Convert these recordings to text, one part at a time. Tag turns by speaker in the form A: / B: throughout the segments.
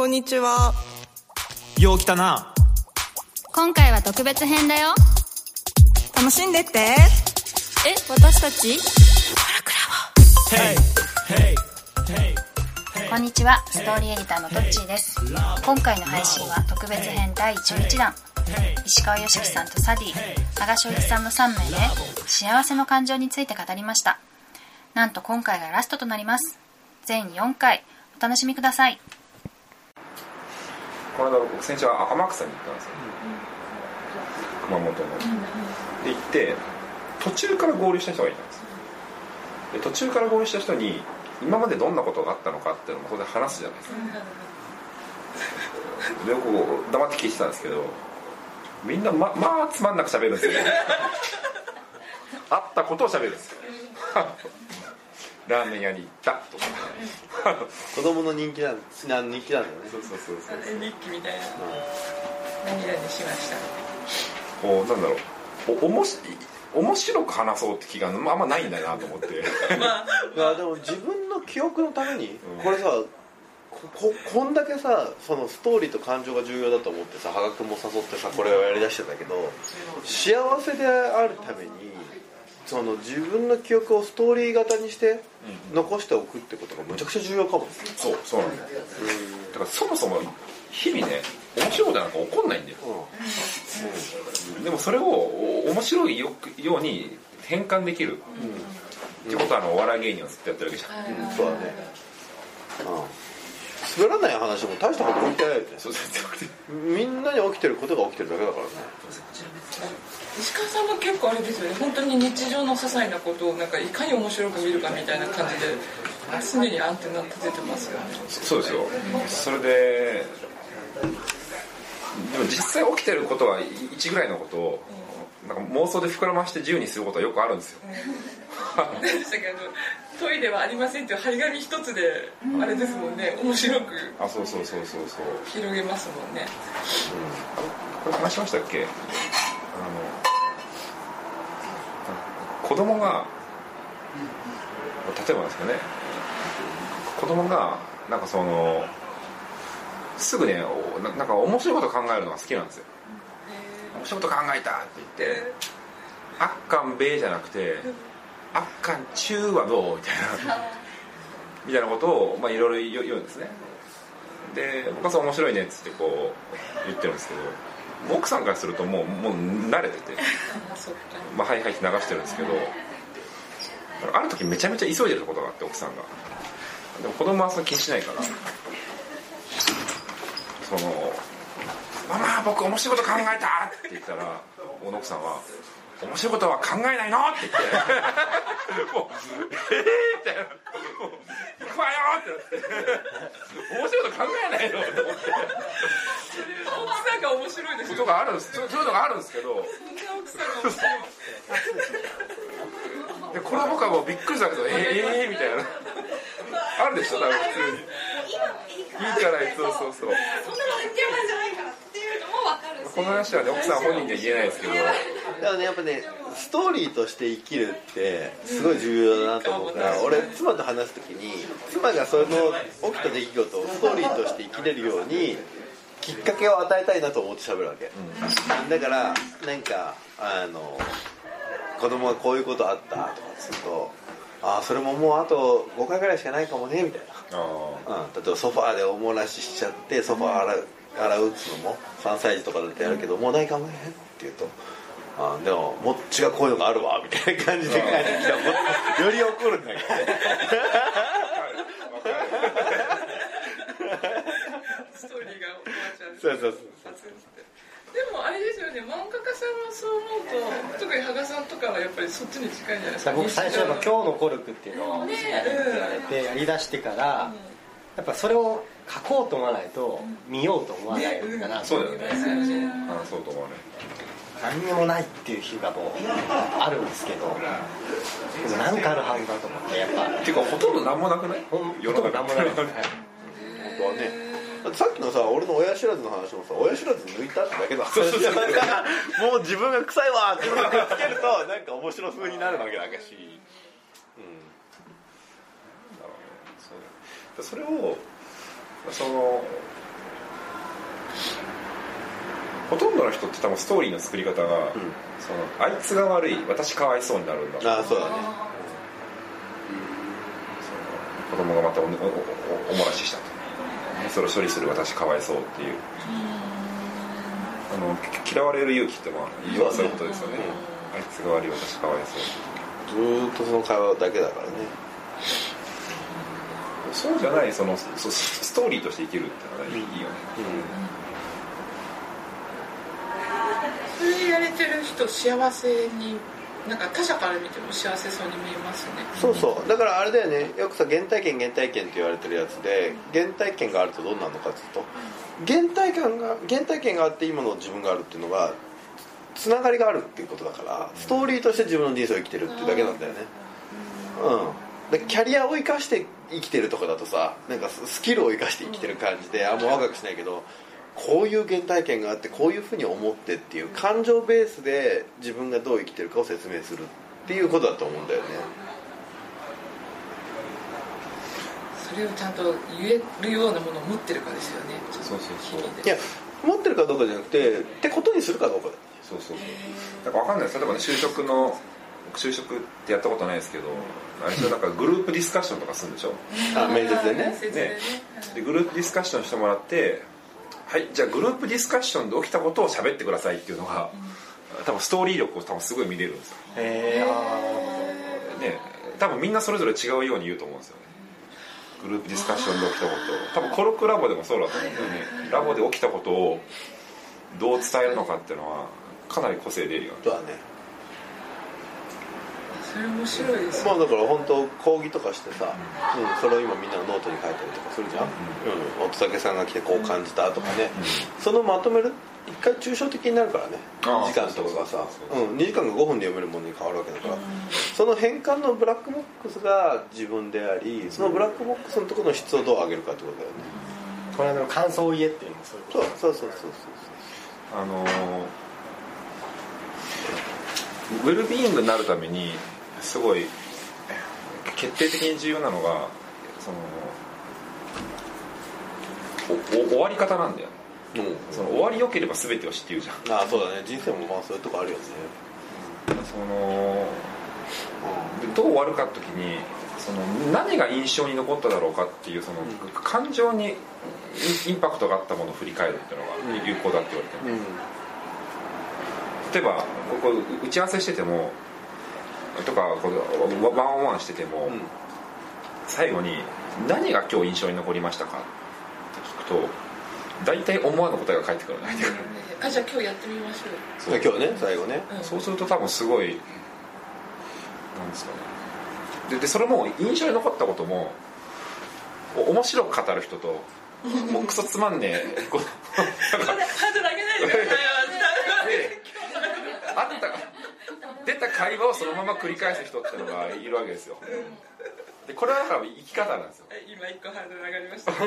A: こんにちは。
B: よう来たな。
C: 今回は特別編だよ。
A: 楽しんでって。
C: え、私たち？こんにちは、ストーリーエディターのトッチーです。今回の配信は特別編第11弾。石川良樹さんとサディ、長翔一さんの3名で幸せの感情について語りました。なんと今回がラストとなります。全4回、お楽しみください。
D: この間僕先週は天草に行ったんですよ、熊本の、で行って途中から合流した人がいたんですよ。で途中から合流した人に今までどんなことがあったのかっていうのも当然話すじゃないですか。で僕こう黙って聞いてたんですけどみんなままあつまんなく喋るんですよね。あったことを喋るんですよラーメン屋に行ったとか
E: 子供の人気なんな人気なんだよね。
D: そうそうそうそう
F: 日記みたいな涙にしました。
D: こうなんだろう。おおもし面白く話そうって気があんまないんだなと思って。
F: まあ。
E: いやでも自分の記憶のために
D: うん。
E: これさこここんだけさそのストーリーと感情が重要だと思ってさ羽賀君も誘ってさこれをやりだしてたけど幸せであるためにその自分の記憶をストーリー型にして残しておくってことがむちゃくちゃ重要かも。
D: そうそうなんだよ。だからそもそも日々ね面白いことなんか起こんないんだよ。でもそれをお面白いよくように変換できる。ってことはあのお笑い芸人をずっとやってるわけじゃん、
E: うん、うん、そうだね。うん滑らない話も大したこと起きてない。よねみんなに起きてることが起きてるだけだからね。
F: 石川さんも結構あれですよね。本当に日常の些細なことをなんかいかに面白く見るかみたいな感じで常にアンテナ立ててますよね。
D: そうですよ。それででも実際起きてることは1ぐらいのことをなんか妄想で膨らまして自由にすることはよくあるんですよ
F: トイレはありませんっていう張り紙一つであれですもんね。面白く
D: あそうそうそうそうそう。
F: 広げますもんね。
D: これ話しましたっけ？あの子供が例えばですけどね。子供がなんかそのすぐねおななんか面白いこと考えるのが好きなんですよ。面白いこと考えたって言って「あっかんべー」じゃなくて「あっかんちゅうはどう?」みたいなみたいなことをまあいろいろ言うんですねで僕はそう面白いねっつってこう言ってるんですけど奥さんからするともうもう慣れてて
F: あそっか「
D: まあ、はいはい」って流してるんですけどある時めちゃめちゃ急いでることがあって奥さんがでも子供はそれ気にしないからその「ママ僕面白いこと考えた!」って言ったら小野奥さんは「面白いことは考えないの?」って言って。もう「ええー!」みたいな「もう行くわよ!」ってなって「面白いこと考えないの?」って思って
F: 奥さんが面白いです
D: とがあるんです。そうそういうのがあるんですけど。でこれは僕はもうびっくりしたけどえー、えー、みたいな。あるでしょ多分普通に。いいからそうそうそうこの話はね奥さん本人には言えないですけど
E: だからねやっぱねストーリーとして生きるってすごい重要だなと思うから、俺妻と話す時に妻がその起きた出来事をストーリーとして生きれるようにきっかけを与えたいなと思って喋るわけ、だからなんかあの子供がこういうことあったとかするとああそれももうあと5回ぐらいしかないかもねみたいな。
D: あ
E: うん、例えばソファーでおもらししちゃってソファー洗う洗うっつうのも3歳児とかだってやるけど、もうないかもねって言うとあでももっちがこういうのがあるわみたいな感じで帰ってきたらもっとより怒るんだけど。ね
F: ストーリーがおばあちゃん。
E: そうそうそう
F: 発生してでもあれですよね漫画家さんはそう思うと特に羽賀さんとかはやっぱりそっちに近いんじゃないですか。
B: 僕最初は「今日のコルク」っていうのを
F: ね。
B: 言われてやりだしてからやっぱそれを書こうと思わないと見ようと思わないのかな
D: そうだよね。
F: ね。
D: あそうと思うね
B: 何にもないっていう日がもうあるんですけどでも何かあるはずだと思ってやっぱ。
D: ていうかほとんど何もなくない？
B: ほとんど何もない？です
E: 本当はね。さっきのさ俺の親知らずの話もさ親知らず抜いたってだけだだからもう自分が臭いわって自分がくっつけるとなんか面白風になるわけだし。
D: それをそのほとんどの人って多分ストーリーの作り方が、そのあいつが悪い私かわいそうになるんだ。
E: ああそうだね。
D: 子供がまたおおおおもらししたと。それを処理する私かわいそうっていう。あのき嫌われる勇気ってまあ要はそういうことですよね。あいつが悪い私かわいそう
E: ずーっとその会話だけだからね。
D: そうじゃないそのそストーリーとして生きるってのがいいいいよね、
F: それやれてる人幸せになんか他者から見ても幸せそうに見えますね。
E: そうそう。だからあれだよね。よくさ原体験原体験って言われてるやつで原体験があるとどうなるのかっていうと原体験が原体験があって今の自分があるっていうのがつながりがあるっていうことだからストーリーとして自分の人生を生きてるっていうだけなんだよね。うん。でキャリアを生かして生きてるとかだとさなんかスキルを生かして生きてる感じであんま若くしないけどこういう原体験があってこういうふうに思ってっていう感情ベースで自分がどう生きてるかを説明するっていうことだと思うんだよね。
F: それをちゃんと言えるようなものを持ってるかですよね。
D: そうそうそう。
E: いや持ってるかどうかじゃなくてってことにするかどうか
D: そうそうそう。だから分かんないです。例えばね就職の就職ってやったことないですけどあれでなんかグループディスカッションとかするんでしょ？
E: あ面接でね。
F: 面接でね
D: ね。でグループディスカッションしてもらってはいじゃあグループディスカッションで起きたことを喋ってくださいっていうのが、多分ストーリー力を多分すごい見れるんですよ。
B: へえあ
D: ね多分みんなそれぞれ違うように言うと思うんですよね。グループディスカッションで起きたこと多分コルクラボでもそうだと思うんだよね。ラボで起きたことをどう伝えるのかっていうのはかなり個性出るよね。
E: そうだね。
F: それ面白いです
E: まあだから本当講義とかしてさ、うん、それを今みんなのノートに書いたりとかするじゃん、うん、乙武さんが来てこう感じたとかね、そのまとめる？一回抽象的になるからね。
D: ああ
E: 2時間とかがさ。
D: そうそうそう
E: う。ん2時間が5分で読めるものに変わるわけだから、その変換のブラックボックスが自分でありそのブラックボックスのところの質をどう上げるかってことだよね。
B: この間の感想を言えっていうのもそういうこと
E: そうそうそうそう。
D: あのーウェルビーイングになるためにすごい決定的に重要なのがそのおお終わり方なんだよ。
E: そう。うん
D: その終わり良ければ全てを知っていうじゃん。
E: ああそうだね。人生もまあそういうとこあるよね。
D: そのどう終わるかって時にその何が印象に残っただろうかっていうその感情にインインパクトがあったものを振り返るっていうのが有効だって言われてる。
E: うん。
D: 例えばここ打ち合わせしててもとかこうワンオンワンしてても、
E: うん。
D: 最後に「何が今日印象に残りましたか?」って聞くと大体思わぬ答えが返ってくる相手から
F: あじゃあ今日やってみましょう。
E: 今日ね最後ね。
F: うん。
D: そうすると多分すごいなんですかね。ででそれも印象に残ったこともお面白く語る人ともうクソつまんねえ
F: ハードル上げないでくださいよ
D: であった出た会話をそのまま繰り返す人ってのがいるわけですよ。でこれはだから生き方なんですよ。
F: 今一個ハードル上がりました。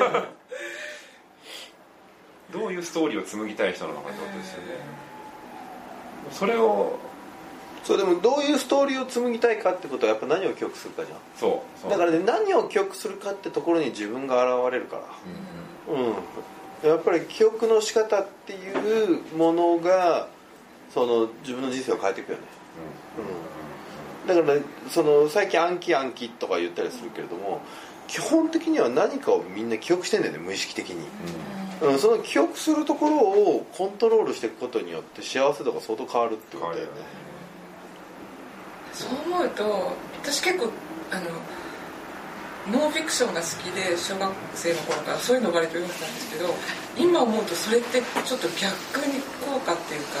D: どういうストーリーを紡ぎたい人なのかってことですよね。それを
E: そうでもどういうストーリーを紡ぎたいかってことはやっぱ何を記憶するかじゃん。
D: そうそう。
E: だからね何を記憶するかってところに自分が現れるから。うんやっぱり記憶の仕方っていうものがその自分の人生を変えていくよね。うんだから、その最近暗記暗記とか言ったりするけれども基本的には何かをみん。な記憶してん。だよね無意識的に、うん、その記憶するところをコントロールしていくことによって幸せ度が相当変わるってことだよね
F: そう思うと私結構あのノンフィクションが好きで小学生の頃からそういうのを割と読ん。でたん。ですけど今思うとそれってちょっと逆に効果っていうか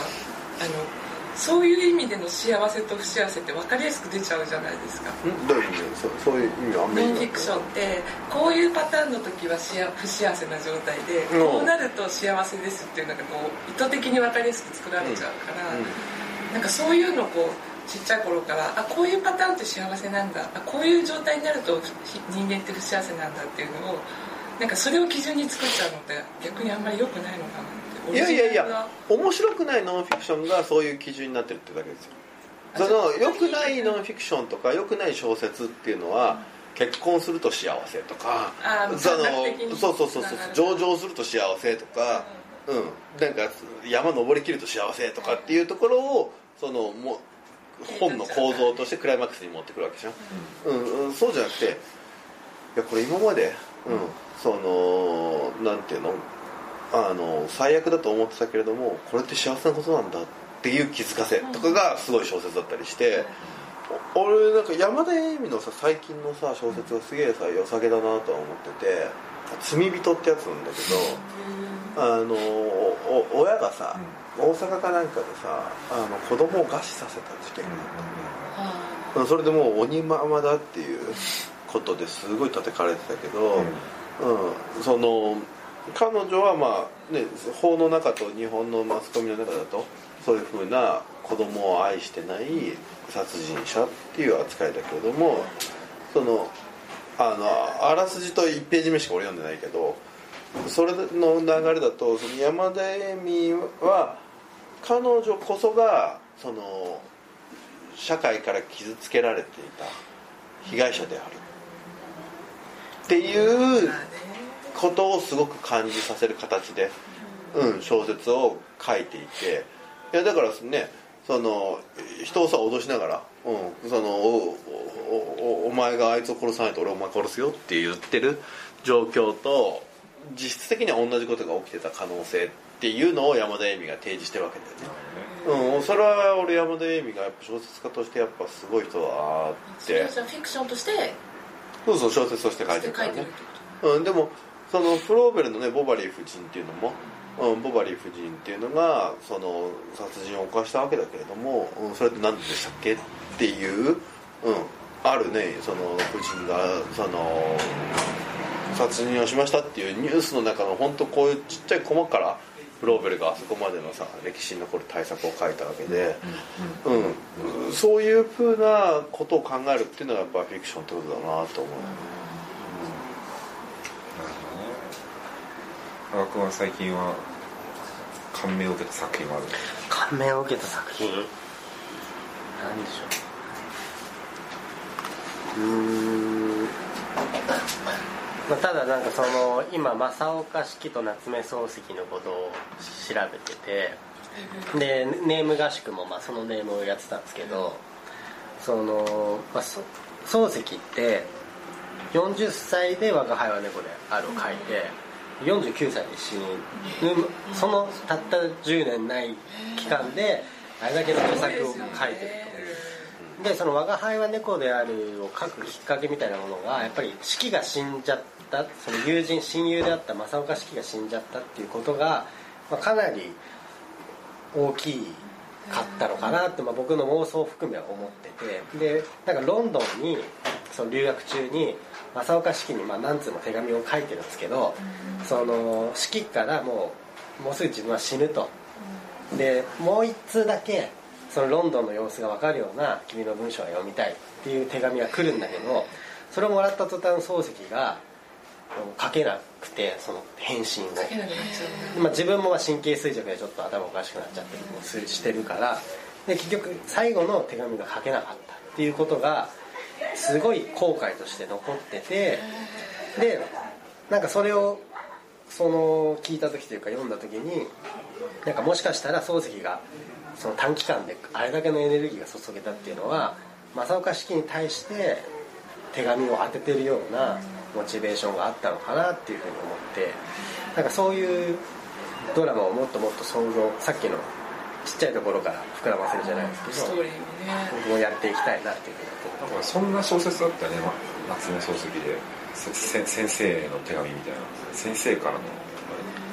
F: あのそういう意味での幸せと不幸せって分かりやすく出ちゃうじゃないですか。
E: うんどういう意味でそうそういう意味はあんまり。
F: ノンフィクションってこういうパターンの時は幸不幸せな状態で
E: うん。
F: こうなると幸せですっていうのがこう意図的に分かりやすく作られちゃうから、なんかそういうのをこうちっちゃい頃からあこういうパターンって幸せなんだあこういう状態になるとひ人間って不幸せなんだっていうのをなんかそれを基準に作っちゃうのって逆にあんまり良くないのかな
E: いやいやいや面白くないノンフィクションがそういう基準になってるってだけですよ。その良くないノンフィクションとか良くない小説っていうのは結婚すると幸せとかそのそうそうそうそう上場すると幸せとかうん。なんか山登りきると幸せとかっていうところをそのもう本の構造としてクライマックスに持ってくるわけじゃん、うんうん、そうじゃなくていやこれ今まで、うん、そのなんていうの？あの最悪だと思ってたけれどもこれって幸せなことなんだっていう気づかせとかがすごい小説だったりして、お俺なんか山田栄美のさ最近のさ小説がすげえさ良さげだなとは思ってて「罪人」ってやつなんだけどあのお親がさ、大阪かなんかでさあの子供を餓死させた事件があったの。ね、それでもう鬼ママだっていうことですごい叩かれてたけど、うんその彼女はまあね法の中と日本のマスコミの中だとそういうふうな子供を愛してない殺人者っていう扱いだけれどもそのあのあらすじと1ページ目しか俺読んでないけどそれの流れだとその山田恵美は彼女こそがその社会から傷つけられていた被害者である。っていうことをすごく感じさせる形で、うん、小説を書いていていやだからですねその人をさ脅しながら、うん、そのおおおお前があいつを殺さないと俺お前殺すよって言ってる状況と実質的には同じことが起きてた可能性っていうのを山田栄美が提示してるわけだよね、うん、それは俺山田栄美がやっぱ小説家としてやっぱすごい人だなって。
F: フィクションとして
E: そうそう小説として書いてるからね。うん、でもそのフローベルのねボバリー夫人っていうのも、うん、ボバリー夫人っていうのがその殺人を犯したわけだけれども、うん、それって何でしたっけっていう、うん、あるねその夫人がその殺人をしましたっていうニュースの中の本当こういうちっちゃいコマからフローベルがあそこまでのさ歴史に残る対策を書いたわけで、うんそういうふうなことを考えるっていうのがやっぱフィクションってことだなと思う。
D: なるほどね羽賀君は最近は感銘を受けた作品はある？
G: 感銘を受けた作品？何でしょう。うん、まあ、ただなんかその今正岡子規と夏目漱石のことを調べててでネーム合宿もまあそのネームをやってたんですけどその、まあ、そ漱石って40歳で「我が輩は猫である」を書いて49歳で死ぬ。そのたった10年ない期間であれだけの著作を書いてると。でその「我が輩は猫である」を書くきっかけみたいなものがやっぱり四季が死んじゃったその友人親友であった正岡子規が死んじゃったっていうことが、まあ、かなり大きいかったのかなって、まあ、僕の妄想を含めは思ってて。でなんかロンドンにその留学中に正岡子規にまあ何通も手紙を書いてるんですけど、その子規からもうもうすぐ自分は死ぬと、でもう一通だけそのロンドンの様子が分かるような君の文章が読みたいっていう手紙が来るんだけどそれをもらった途端漱石が書けなくてその返信を。まあ、自分もまあ神経衰弱でちょっと頭おかしくなっちゃってもうしてるから。で結局最後の手紙が書けなかったっていうことがすごい後悔として残っててでなんかそれをその聞いた時というか読んだ時になんかもしかしたら漱石がその短期間であれだけのエネルギーが注げたっていうのは正岡子規に対して手紙を当ててるようなモチベーションがあったのかなっていうふうに思ってなんかそういうドラマをもっともっと想像さっきのちっちゃいところから膨らませるじゃないですけど
F: ストーリーをね。
G: 僕もやっていきたいなっていうふうに思って
D: そんな小説だったねま夏目漱石で。せせ先生の手紙みたいな。先生からの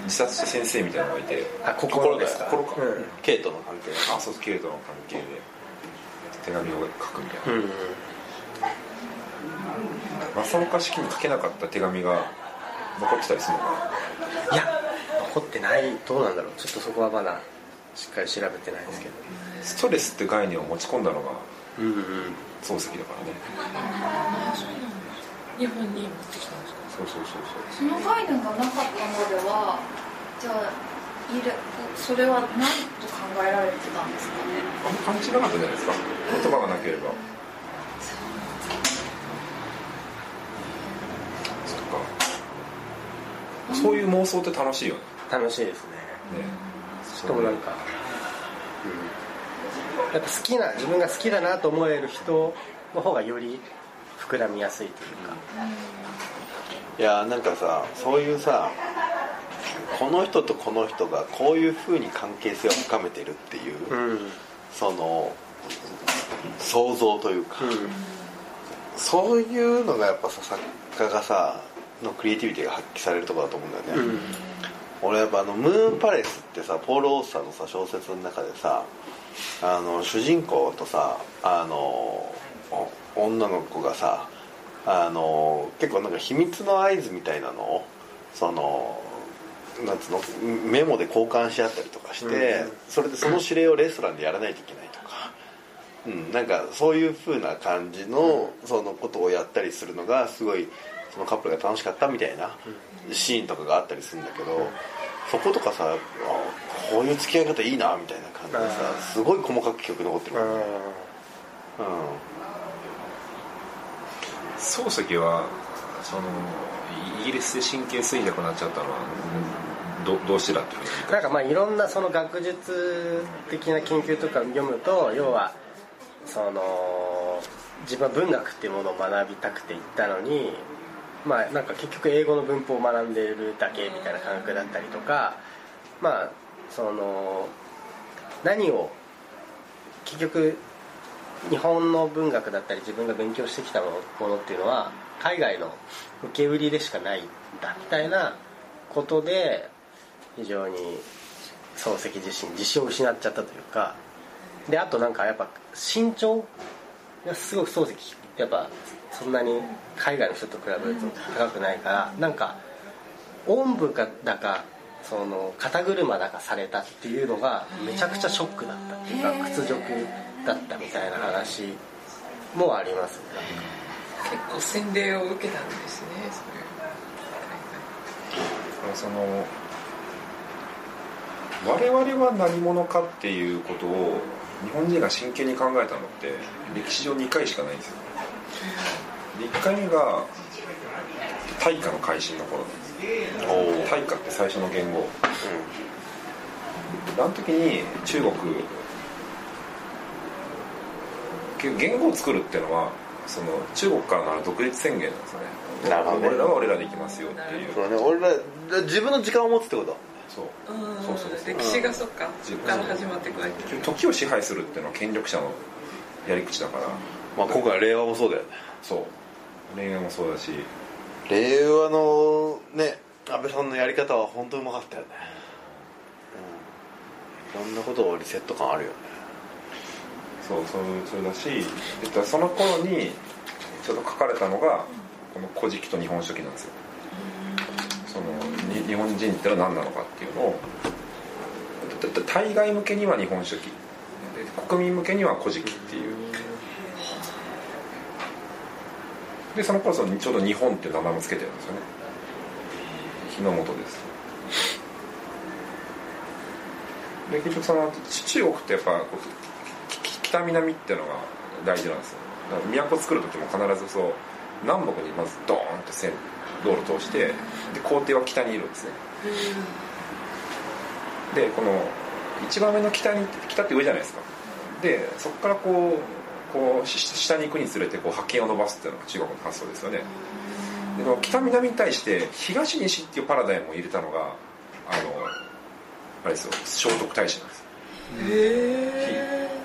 D: 自殺した先生みたいなのがいて。
G: あ心ですか？
D: 心か、
G: うん。
E: ケイトの関係。
D: あそうケイトの関係で手紙を書くみたいな、
G: うん
D: 正岡式に書けなかった手紙が残ってたりするのかな？い
G: や残ってない。どうなんだろう。ちょっとそこはまだしっかり調べてないですけど。
D: ストレスって概念を持ち込んだのが
G: うんうん
D: 漱石だからね。
F: あそうなんだ日本に持ってきたんですか？
D: そうそうそう
C: その概念がなかったのではじゃあいるそれは何と考えられてたんですかね？
D: そうあんま感じなかったじゃないですか。言葉がなければ。そっか。そういう妄想って楽しいよね。
G: 楽しいですね。しかもなんか、うん、やっぱ好きな自分が好きだなと思える人の方がより膨らみやすいというか、
E: いやなんかさそういうさこの人とこの人がこういうふうに関係性を深めてるっていう、
G: うん。
E: その想像というか、
G: うん。
E: そういうのがやっぱさ作家がさのクリエイティビティが発揮されるところだと思うんだよね、俺やっぱあのムーンパレスってさポール・オースターのさ小説の中でさあの主人公とさあのお女の子がさあの結構なんか秘密の合図みたいなのをそのなんつうのメモで交換し合ったりとかして、それでその指令をレストランでやらないといけないとか、うん、なんかそういう風な感じのそのことをやったりするのがすごいそのカップルが楽しかったみたいなシーンとかがあったりするんだけど、そことかさあこういう付き合い方いいなみたいな感じでさすごい細かく記憶残ってる、うん。
D: 漱石はそのイギリスで神経衰弱になっちゃったのはうん。どどうしてだっていうふうに
G: なんかまあいろんなその学術的な研究とか読むと要はその自分は文学っていうものを学びたくて行ったのにまあなんか結局英語の文法を学んでるだけみたいな感覚だったりとかまあその何を結局日本の文学だったり自分が勉強してきたものっていうのは海外の受け売りでしかないんだみたいなことで非常に漱石自身自信を失っちゃったというかであとなんかやっぱ身長がすごく漱石やっぱそんなに海外の人と比べると高くないからなんかおんぶかだかその肩車だかされたっていうのがめちゃくちゃショックだった。っていうか屈辱だったみたいな話もあります。ね
F: 結構洗礼を受けたんですねそれ。
D: その我々は何者かっていうことを日本人が真剣に考えたのって歴史上2回しかないんですよ。で1回目が大化の改新の頃。大化って最初の言語。あの時に中国結局言語を作るっていうのはその中国からの独立宣言なんですよね。
E: なるほどね。
D: 俺らは俺らで行きますよっていう。
E: そうね。俺ら自分の時間を持つってこと？
D: そう。
F: うん。
D: そうそうそう。
F: 歴史がそっか。そっから始まっていくわけ。
D: 時を支配するっていうのは権力者のやり口だから
E: まあ今回令和もそうだよね。
D: そう。恋愛もそうだし。
E: 令和のね安倍さんのやり方は本当にうまかったよね、うん、いろんなことをリセット感あるよね。
D: そうそうそれだしえっとその頃にちょっと書かれたのがこの「古事記」と「日本書紀」なんですよ。そのに日本人ってのは何なのかっていうのを対外向けには日本書紀。で国民向けには「古事記」っていうでその頃そのちょうど日本っていう名前も付けてるんですよね。日の本です。で結局その中国ってやっぱこうきき北南っていうのが大事なんですよ。だから都作る時も必ずそう南北にまずドーンと線道路通してで皇帝は北にいるんですね。でこの一番上の北に北って上じゃないですか。でそこからこうこうし下に行くにつれてこう覇権を伸ばすっていうのが中国の発想ですよね。でこの北南に対して東西っていうパラダイムを入れたのがあのあれですよ聖徳太子なんです。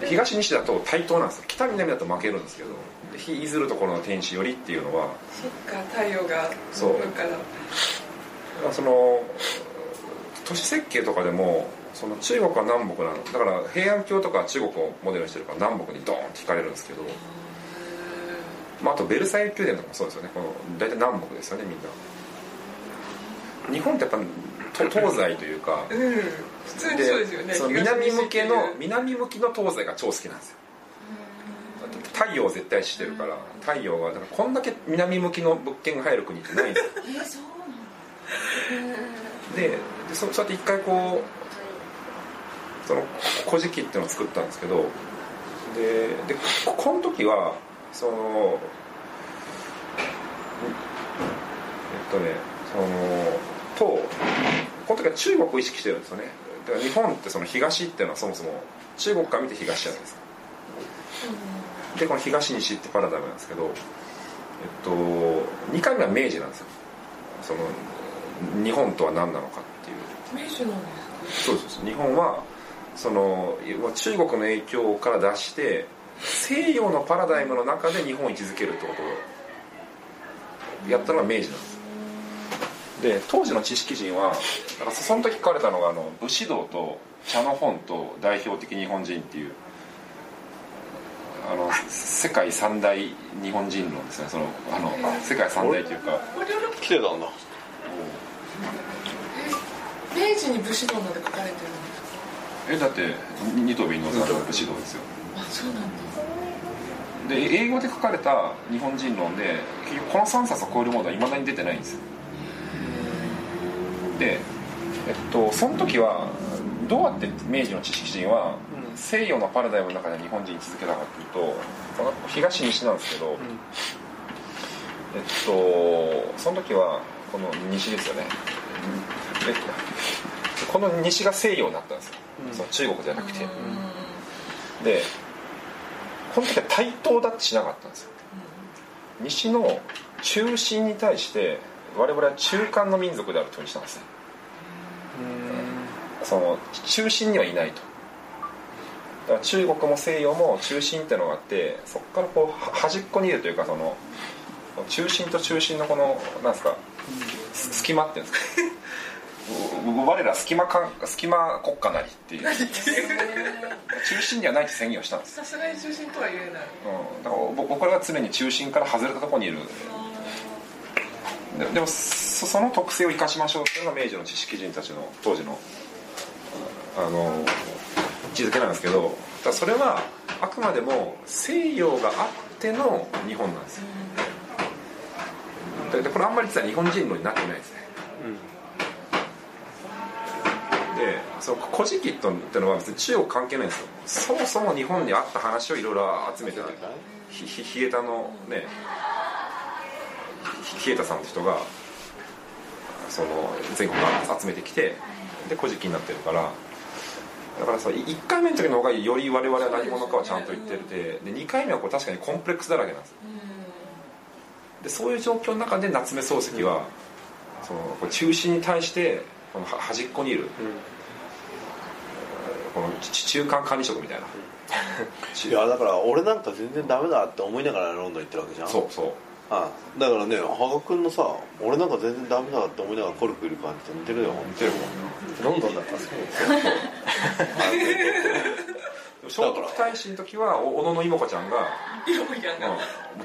D: ひ東西だと対等なんですよ。北南だと負けるんですけどで日いずるところの天使よりっていうのは
F: そっか太陽が
D: そう。
F: 昇るから
D: その都市設計とかでもその中国は南北なの。だから平安京とか中国をモデルにしてるから南北にドーンって引かれるんですけど、まあ、あとベルサイユ宮殿とかもそうですよね。この大体南北ですよねみんな。日本ってやっぱと東西というか
F: うん。普通にそうですよね。
D: その南向けの南向きの東西が超好きなんですよ。太陽を絶対してるから太陽がだからこんだけ南向きの物件が入る国ってないんですよ。ででそそうやって一回こうその「古事記」っていうのを作ったんですけどででここの時はそのえっとねそのとこの時は中国を意識してるんですよね。だから日本ってその東っていうのはそもそも中国から見て東じゃないですか。でこの東西ってパラダイムなんですけど、えっと、2回目は明治なんですよ。その日本とは何なのかっていう。
F: 明治なんです
D: そうです。日本はその中国の影響から出して西洋のパラダイムの中で日本を位置づけるってことをやったのが明治なんです。で当時の知識人はだからその時書かれたのがあの武士道と茶の本と代表的日本人っていうあの世界三大日本人論ですね。そのあの世界三大というか。
E: 来てたんだ。
F: 明治に武士道まで書かれてるんですか
D: えだって二頭瓶の武士道ですよ。
F: あそうなんだ。
D: で英語で書かれた日本人論で結局この3冊を超えるものはいまだに出てないんですよ。でえっとその時はどうやって明治の知識人は西洋のパラダイムの中で日本人に続けたかっていうと東西なんですけど、えっとその時はこの西ですよね。えこの西が西洋になったんですよ、その中国じゃなくて、でこの時は対等だってしなかったんですよ。西の中心に対して我々は中間の民族であるというふうにしたんですね。その中心にはいないと。だから中国も西洋も中心っていうのがあってそこからこうは端っこにいるというかその中心と中心のこのなんですかす隙間っていうんですかう我ら隙間か隙間国家なりっていう。中心にはないって宣言をしたんです。
F: さすがに中心とは言えない。
D: うん、だからぼ僕らが常に中心から外れたところにいる。ででもそその特性を生かしましょうっていうのが明治の知識人たちの当時のあの位置づけなんですけどだそれはあくまでも西洋があっての日本なんですよ。ででこれあんまり実は日本人論になってないですね、でその古事記ってのは別に中国関係ないんですよ。そもそも日本にあった話をいろいろ集めててひひひえたのねひひえたさんって人がその全国から集めてきてで古事記になってるからだからさ1回目の時の方がより我々は何者かはちゃんと言ってるてで2回目はこれ確かにコンプレックスだらけなんですよ。でそういう状況の中で夏目漱石は、その中心に対してこのは端っこにいる、このち中間管理職みたいな、
E: いやだから俺なんか全然ダメだって思いながらロンドン行ってるわけじゃん。
D: そうそう。
E: あだからね羽賀君のさ俺なんか全然ダメだって思いながらコルクいる感じと似てるよ似てるもん
G: ロンドンだったんですか
D: 聖徳太子の時はお小野妹子ちゃんが、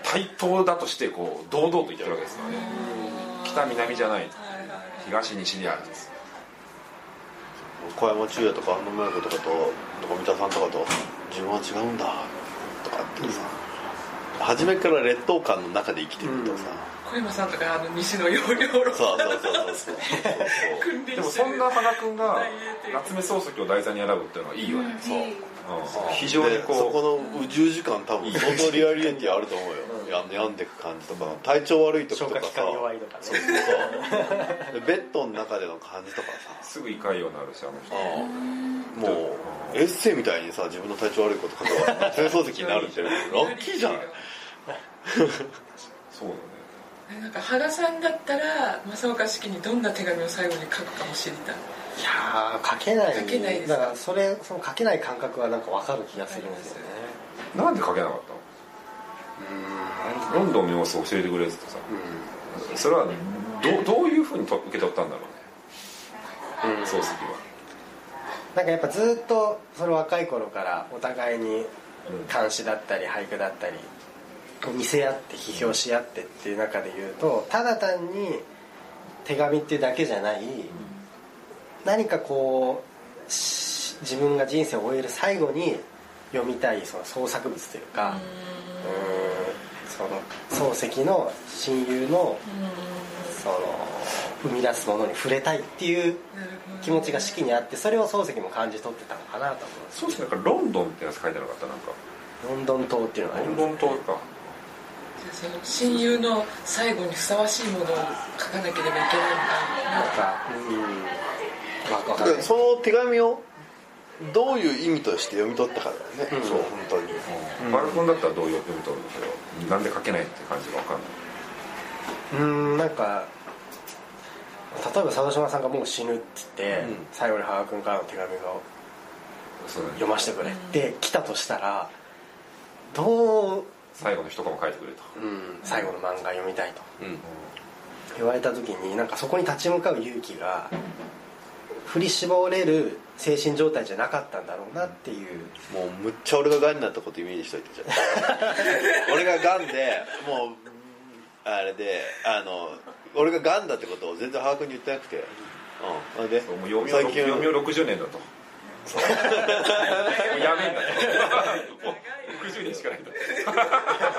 D: 対等だとしてこう堂々と言ってるわけですよね。北南じゃない。東西にあるんです
E: 小山中也とか安野桃子とかと富田さんとかと自分は違うんだとかってさ、初めから劣等感の中で生きてるとさ、
F: 小山さんとかあの西の要領論
E: そうそうそうそうそう。
D: でもそんな羽賀君が夏目漱石を題材に選ぶっていうのはいいよね、
F: そう。
D: うん非常に
E: でそ
D: こ
E: この宇宙時間多分相当リアリティあると思うよ、や病んでく感じとか体調悪い時とかさ。
G: 弱いとかね。
E: そうそうでベッドの中での感じとか
D: うすぐ胃潰瘍になるしあの人。
E: さもうエッセイみたいにさ自分の体調悪いこと書けば戦争石になるって ラッキーじゃない
D: そうだね。
F: なんか原さんだったら正岡式にどんな手紙を最後に書くかも知りたい
G: いやー書けない。
F: 書けないです
G: だからそれその書けない感覚はなんか分かる気がするんですよね。
D: なんで書けなかったの？ロンドンの様子を教えてくれってさ、それはどどういうふうにと受け取ったんだろうね、漱石は。
G: なんかやっぱずっとその若い頃からお互いに漢詩だったり俳句だったり見せ合って批評し合ってっていう中で言うとただ単に手紙っていうだけじゃない何かこうし自分が人生を終える最後に読みたいその創作物というかうん。その漱石の親友のその生み出すものに触れたいっていう気持ちが式にあってそれを漱石も感じ取ってたのかなと思います
D: そうですねなんかロンドンってやつ書いてなかったなんか。
G: ロンドン島っていうのがあり
D: ロン
G: ます
D: ドン島か
F: その親友の最後にふさわしいものを書かなければいけないんだ
G: なんか、わかん
E: その手紙をどういう意味として読み取ったかだよね、そう本当に。
D: マルコンだったらどういう読み取るのそれをなんで書けないって感じが分かんない。う
G: ーんなんか例えば佐渡島さんがもう死ぬって言って、
E: うん。
G: 最後に羽賀君からの手紙を読ませてくれって来たとしたらどう、
D: 最後の一コマ書いてくれと。
G: うん、最後の漫画読みたいと
E: うん。
G: 言われた時になんかそこに立ち向かう勇気が振り絞れる精神状態じゃなかったんだろうなっていう。
E: もうむっちゃ俺ががんになったことイメージしといてじゃん 俺ががんでもうあれであの俺ががんだってことを全然把握に言ってなくて。うん。で
D: もう読みを
E: 最近
D: 読みを60年だと。もうやめんだともう60年しかないんだ。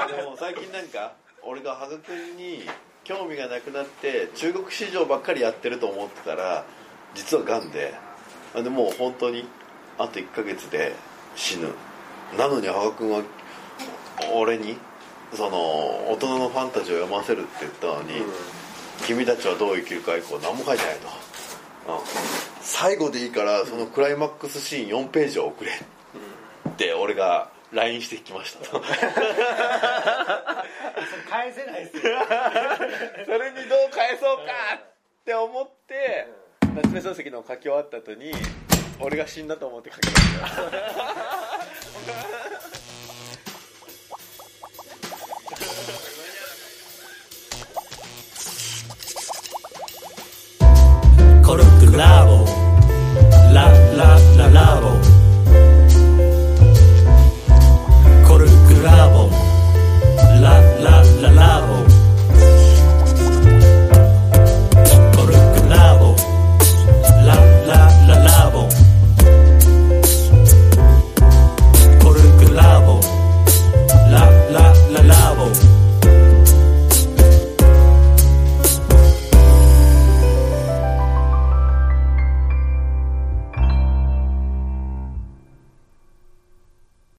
D: と
E: でも最近なんか俺が羽賀君に興味がなくなって中国市場ばっかりやってると思ってたら実はがんであでもう本当にあと1ヶ月で死ぬ。なのに羽賀君は俺にその大人のファンタジーを読ませるって言ったのに、君たちはどう生きるか以降何も書いてないと、うん。最後でいいからそのクライマックスシーン4ページを送れって俺が LINE してきました。と
G: 返せないですよ。
E: それにどう返そうかって思って夏目漱石の書き終わった後に俺が死んだと思って書きました。
H: コルクラボ。